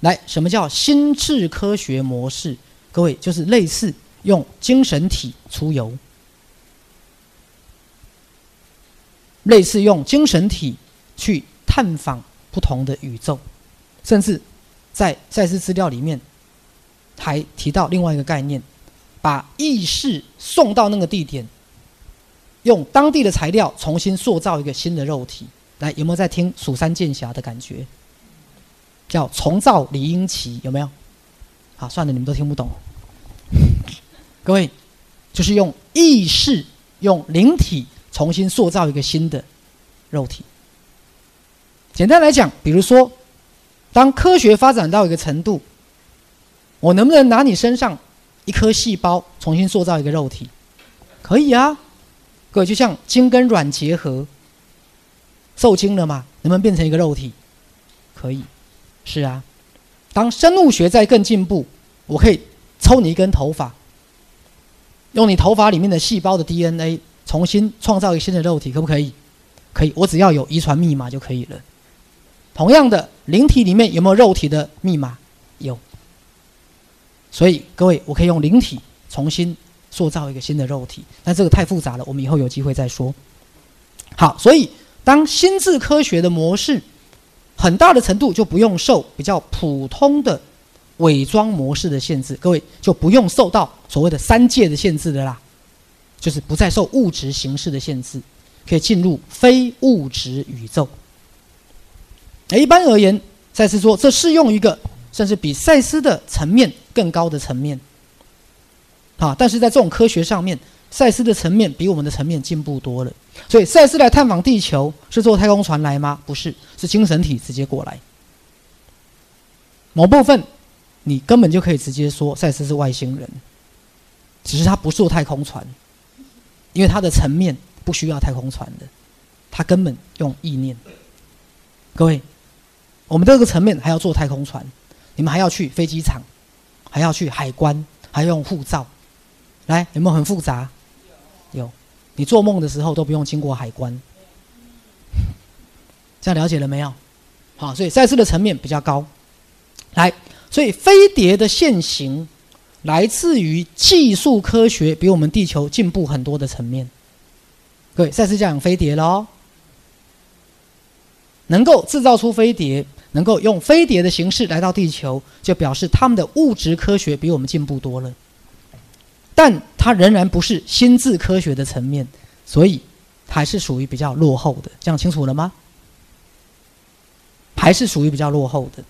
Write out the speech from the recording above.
来，什么叫心智科学模式？各位，就是类似用精神体出游，类似用精神体去探访不同的宇宙，甚至在赛斯资料里面还提到另外一个概念，把意识送到那个地点，用当地的材料重新塑造一个新的肉体。来，有没有在听蜀山剑侠的感觉？叫重造李英奇，有没有？好，算了，你们都听不懂。各位，就是用意识、用灵体重新塑造一个新的肉体。简单来讲，比如说，当科学发展到一个程度，我能不能拿你身上一颗细胞重新塑造一个肉体？可以啊。各位，就像筋跟软结合，受精了嘛，能不能变成一个肉体？可以。是啊，当生物学在更进步，我可以抽你一根头发，用你头发里面的细胞的 DNA 重新创造一个新的肉体，可不可以？可以，我只要有遗传密码就可以了。同样的，灵体里面有没有肉体的密码？有。所以各位，我可以用灵体重新塑造一个新的肉体，但这个太复杂了，我们以后有机会再说。好，所以当心智科学的模式。很大的程度就不用受比较普通的伪装模式的限制，各位就不用受到所谓的三界的限制的啦，就是不再受物质形式的限制，可以进入非物质宇宙。一般而言，赛斯说这适用一个甚至比赛斯的层面更高的层面，啊，但是在这种科学上面。赛斯的层面比我们的层面进步多了，所以赛斯来探访地球是坐太空船来吗？不是，是精神体直接过来。某部分你根本就可以直接说赛斯是外星人，只是他不坐太空船，因为他的层面不需要太空船的，他根本用意念。各位，我们这个层面还要坐太空船，你们还要去飞机场，还要去海关，还要用护照，来有没有很复杂？有，你做梦的时候都不用经过海关，这样了解了没有？好，所以赛事的层面比较高。来，所以飞碟的现形来自于技术科学比我们地球进步很多的层面。各位，赛斯讲飞碟喽，能够制造出飞碟，能够用飞碟的形式来到地球，就表示他们的物质科学比我们进步多了。但它仍然不是心智科学的层面，所以还是属于比较落后的。这样清楚了吗？还是属于比较落后的。